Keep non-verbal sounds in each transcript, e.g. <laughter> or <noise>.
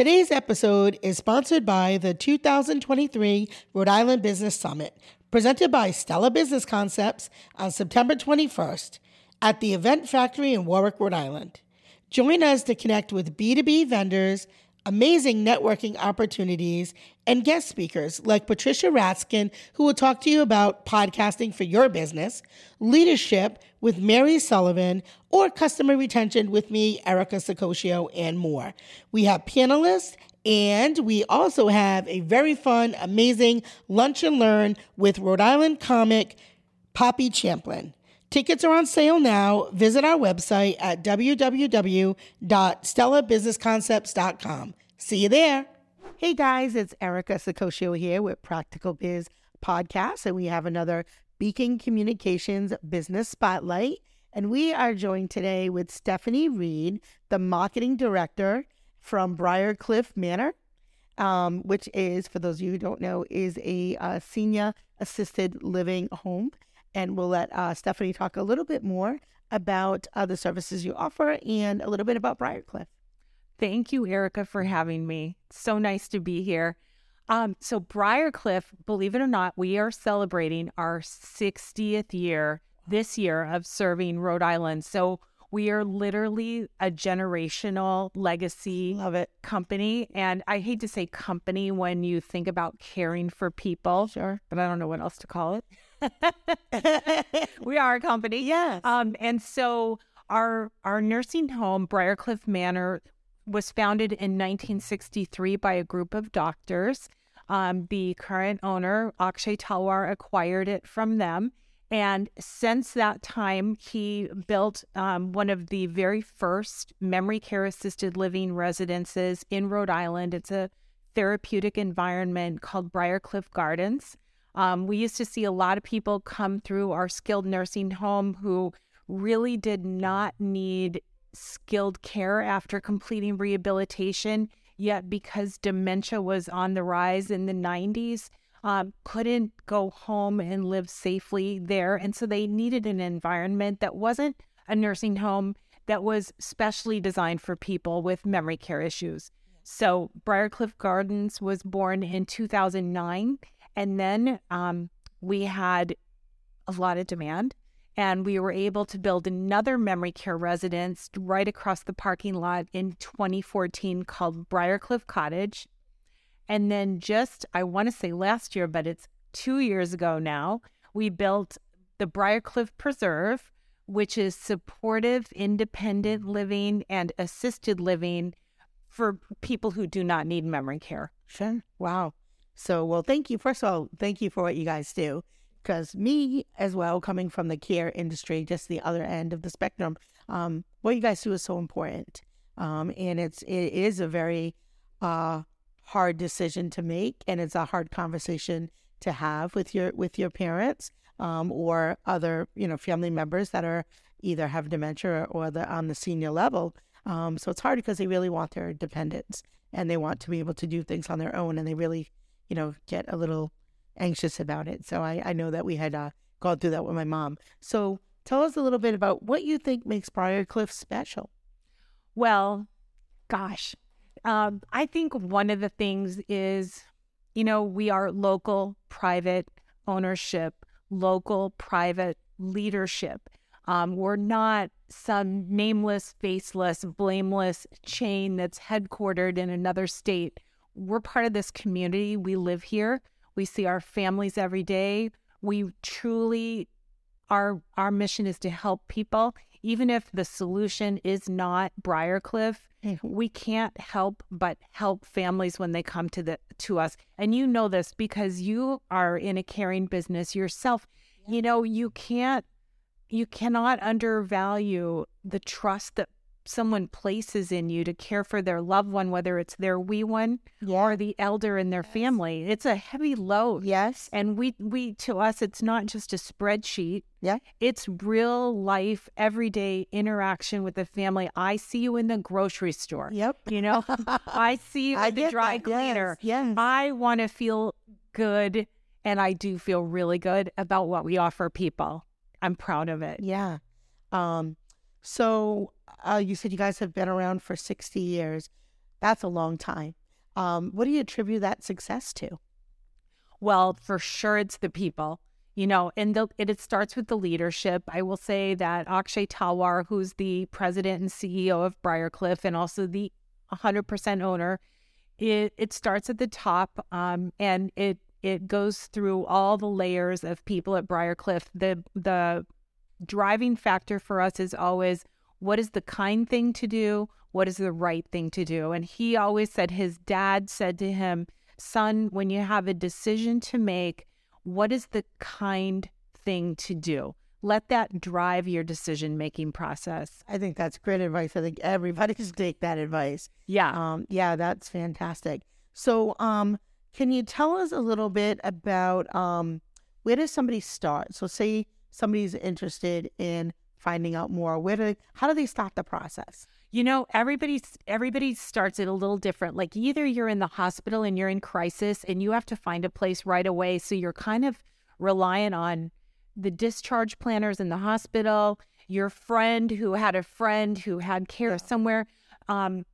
Today's episode is sponsored by the 2023 Rhode Island Business Summit, presented by Stella Business Concepts on September 21st at the Event Factory in Warwick, Rhode Island. Join us to connect with B2B vendors, amazing networking opportunities, and guest speakers like Patricia Raskin, who will talk to you about podcasting for your business, leadership with Mary Sullivan, or customer retention with me, Erica Sicosio, and more. We have panelists and we also have a very fun, amazing lunch and learn with Rhode Island comic Poppy Champlin. Tickets are on sale now. Visit our website at www.stellabusinessconcepts.com. See you there. Hey guys, it's Erica Sicosio here with Practical Biz Podcast, and we have another Beacon Communications Business Spotlight. And we are joined today with Stephanie Reed, the marketing director from Briarcliff Manor, um, which is, for those of you who don't know, is a uh, senior assisted living home. And we'll let uh, Stephanie talk a little bit more about uh, the services you offer and a little bit about Briarcliff. Thank you, Erica, for having me. So nice to be here. Um, so Briarcliff, believe it or not, we are celebrating our 60th year this year of serving Rhode Island. So we are literally a generational legacy Love it. company. And I hate to say company when you think about caring for people. Sure. But I don't know what else to call it. <laughs> we are a company. Yes. Um, and so our our nursing home, Briarcliff Manor, was founded in 1963 by a group of doctors. Um, the current owner, Akshay Talwar, acquired it from them. And since that time, he built um, one of the very first memory care assisted living residences in Rhode Island. It's a therapeutic environment called Briarcliff Gardens. Um, we used to see a lot of people come through our skilled nursing home who really did not need skilled care after completing rehabilitation. Yet, because dementia was on the rise in the 90s, um, couldn't go home and live safely there. And so they needed an environment that wasn't a nursing home that was specially designed for people with memory care issues. So Briarcliff Gardens was born in 2009. And then um, we had a lot of demand. And we were able to build another memory care residence right across the parking lot in 2014 called Briarcliff Cottage. And then just, I want to say last year, but it's two years ago now, we built the Briarcliff Preserve, which is supportive, independent living and assisted living for people who do not need memory care. Sure. Wow. So, well, thank you. First of all, thank you for what you guys do. Because me, as well, coming from the care industry, just the other end of the spectrum, um, what you guys do is so important. Um, and it's it is a very uh, hard decision to make, and it's a hard conversation to have with your with your parents um, or other you know family members that are either have dementia or the on the senior level. Um, so it's hard because they really want their independence and they want to be able to do things on their own, and they really you know get a little anxious about it. So I, I know that we had uh, gone through that with my mom. So tell us a little bit about what you think makes Briarcliff special. Well, gosh, um, I think one of the things is, you know, we are local private ownership, local private leadership. Um, we're not some nameless, faceless, blameless chain that's headquartered in another state. We're part of this community. We live here. We see our families every day. We truly our our mission is to help people even if the solution is not Briarcliff, we can't help but help families when they come to the to us. And you know this because you are in a caring business yourself. You know, you can't you cannot undervalue the trust that someone places in you to care for their loved one, whether it's their wee one Yeah. or the elder in their family. It's a heavy load. Yes. And we we to us it's not just a spreadsheet. Yeah. It's real life everyday interaction with the family. I see you in the grocery store. Yep. You know, <laughs> I see you at the dry that. Yes, cleaner. yes. I want to feel good and I do feel really good about what we offer people. I'm proud of it. Yeah. Um, so uh, you said you guys have been around for 60 years. That's a long time. Um, what do you attribute that success to? Well, for sure, it's the people, you know, and the, it, starts with the leadership. I will say that Akshay Talwar, who's the president and CEO of Briarcliff and also the 100% owner, it, it starts at the top um, and it it goes through all the layers of people at Briarcliff. The the driving factor for us is always what is the kind thing to do, what is the right thing to do. And he always said his dad said to him, "Son, when you have a decision to make, what is the kind thing to do? Let that drive your decision making process." I think that's great advice. I think everybody <laughs> should take that advice. Yeah. Um, yeah, that's fantastic. So, um, can you tell us a little bit about um, where does somebody start? So, say somebody's interested in finding out more. Where do they, how do they start the process? You know, everybody everybody starts it a little different. Like either you're in the hospital and you're in crisis and you have to find a place right away, so you're kind of relying on the discharge planners in the hospital, your friend who had a friend who had care somewhere. Um,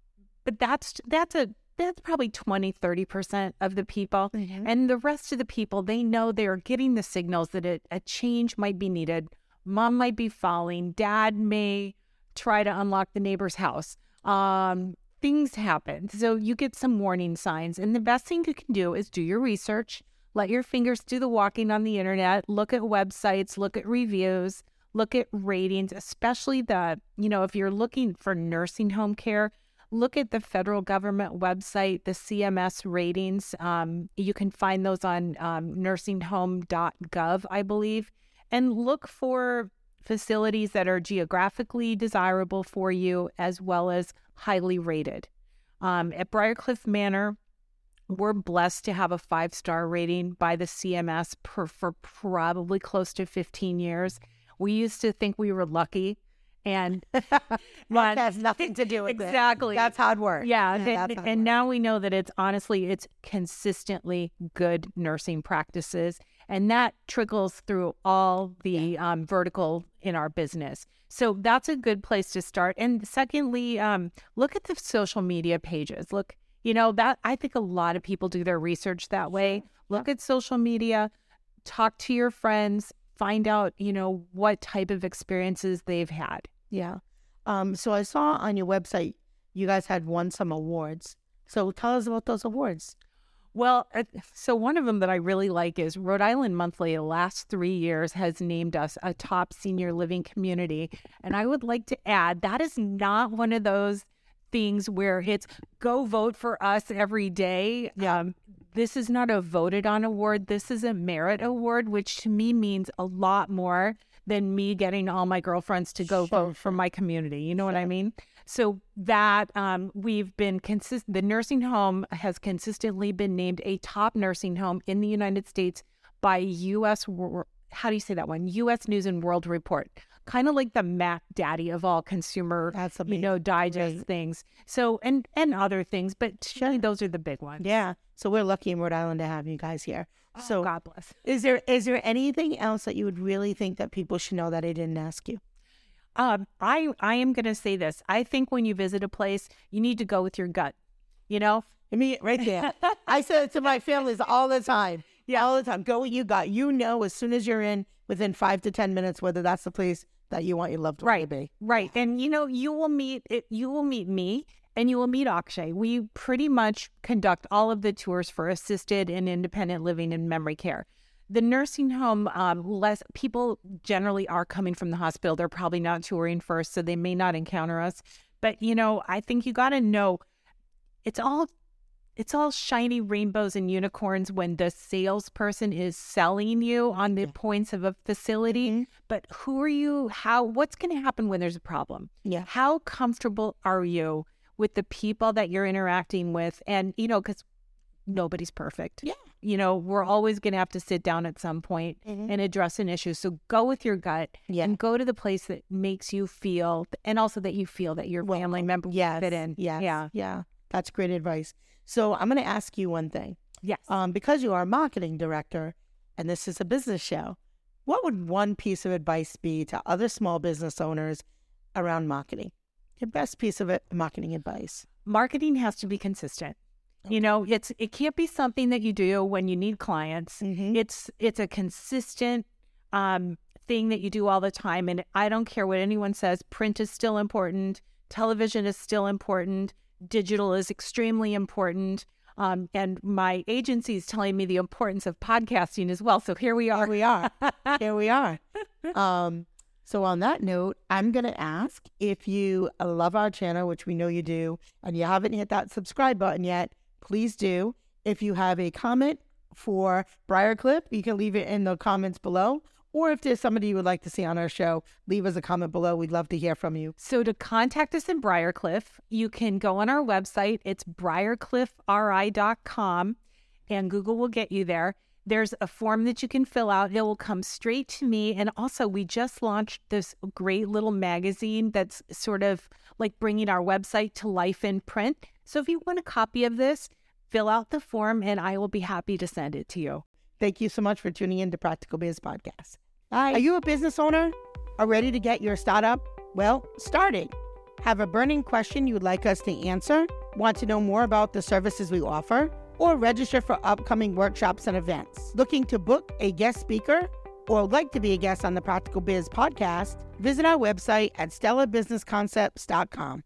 but that's that's a that's probably 20 30% of the people. And the rest of the people they know they're getting the signals that a, a change might be needed. Mom might be falling. Dad may try to unlock the neighbor's house. Um, things happen. So you get some warning signs. And the best thing you can do is do your research. Let your fingers do the walking on the internet. Look at websites. Look at reviews. Look at ratings especially the you know if you're looking for nursing home care look at the federal government website, the CMS ratings. Um, you can find those on um, nursinghome.gov, I believe, and look for facilities that are geographically desirable for you as well as highly rated. Um, at Briarcliff Manor, we're blessed to have a five star rating by the CMS per, for probably close to 15 years. We used to think we were lucky. And <laughs> That has nothing to do with it. exactly That's hard work. yeah, Yeah, and, and work. now we know that it's honestly it's consistently good nursing practices, and that trickles through all the um, vertical in our business. So that's a good place to start. And secondly, um, look at the social media pages. Look, you know that I think a lot of people do their research that way. Look at social media, talk to your friends, find out you know what type of experiences they've had. Yeah. Um, so I saw on your website you guys had won some awards. So tell us about those awards. Well, uh, so one of them that I really like is Rhode Island Monthly. The last three years has named us a top senior living community, and I would like to add that is not one of those things where it's go vote for us every day. Um, this is not a voted on award. This is a merit award, which to me means a lot more than me getting all my girlfriends to go vote for my community. You know what I mean? So that um, we've been consistent. The nursing home has consistently been named a top nursing home in the United States by U.S. How do you say that one? U.S. News and World Report. Kind of like the Mac Daddy of all consumer, That's you know, digest Great. things. So and and other things, but surely those are the big ones. Yeah. So we're lucky in Rhode Island to have you guys here. So Oh, God bless. is there is there anything else that you would really think that people should know that I didn't ask you? Um, I I am gonna say this. I think when you visit a place, you need to go with your gut. You know, I mean, right there. I said it to my families all the time. <laughs> Yeah. All the time. Go what you got. You know as soon as you're in within five to ten minutes whether that's the place that you want your loved one to right, be. right, and you know you will meet it. You will meet me, and you will meet Akshay. We pretty much conduct all of the tours for assisted and independent living and memory care. The nursing home, um, less people generally are coming from the hospital. They're probably not touring first, so they may not encounter us. But you know, I think you got to know it's all it's all shiny rainbows and unicorns when the salesperson is selling you on the Yeah. points of a facility. Mhm. But who are you? How? What's going to happen when there's a problem? Yeah. How comfortable are you with the people that you're interacting with? And you know, because nobody's perfect. Yeah. You know, we're always going to have to sit down at some point Mhm. and address an issue. So go with your gut Yeah. and go to the place that makes you feel, and also that you feel that your Welcome. family member Yes. fit in. Yes. Yeah. Yeah. That's great advice. So I'm going to ask you one thing. Yes. Um, because you are a marketing director and this is a business show, what would one piece of advice be to other small business owners around marketing? Your best piece of it, marketing advice. marketing has to be consistent. You know, it's it can't be something that you do when you need clients. Mm-hmm. It's it's a consistent um, thing that you do all the time, and I don't care what anyone says. Print is still important. Television is still important. Digital is extremely important. Um, and my agency is telling me the importance of podcasting as well. So here we Here are. we are. <laughs> Here we are. Um, so on that note, I'm going to ask if you love our channel, which we know you do, and you haven't hit that subscribe button yet, please do. If you have a comment for Briarcliff, you can leave it in the comments below. Or if there's somebody you would like to see on our show, leave us a comment below. We'd love to hear from you. So to contact us in Briarcliff, you can go on our website. It's briarcliffri.com and Google will get you there. There's a form that you can fill out. It will come straight to me. And also, we just launched this great little magazine that's sort of like bringing our website to life in print. So if you want a copy of this, fill out the form and I will be happy to send it to you. Thank you so much for tuning in to Practical Biz Podcast. Are you a business owner? Are ready to get your startup? Well, started. Have a burning question you would like us to answer? Want to know more about the services we offer? Or register for upcoming workshops and events? Looking to book a guest speaker? Or like to be a guest on the Practical Biz podcast? Visit our website at stellabusinessconcepts.com.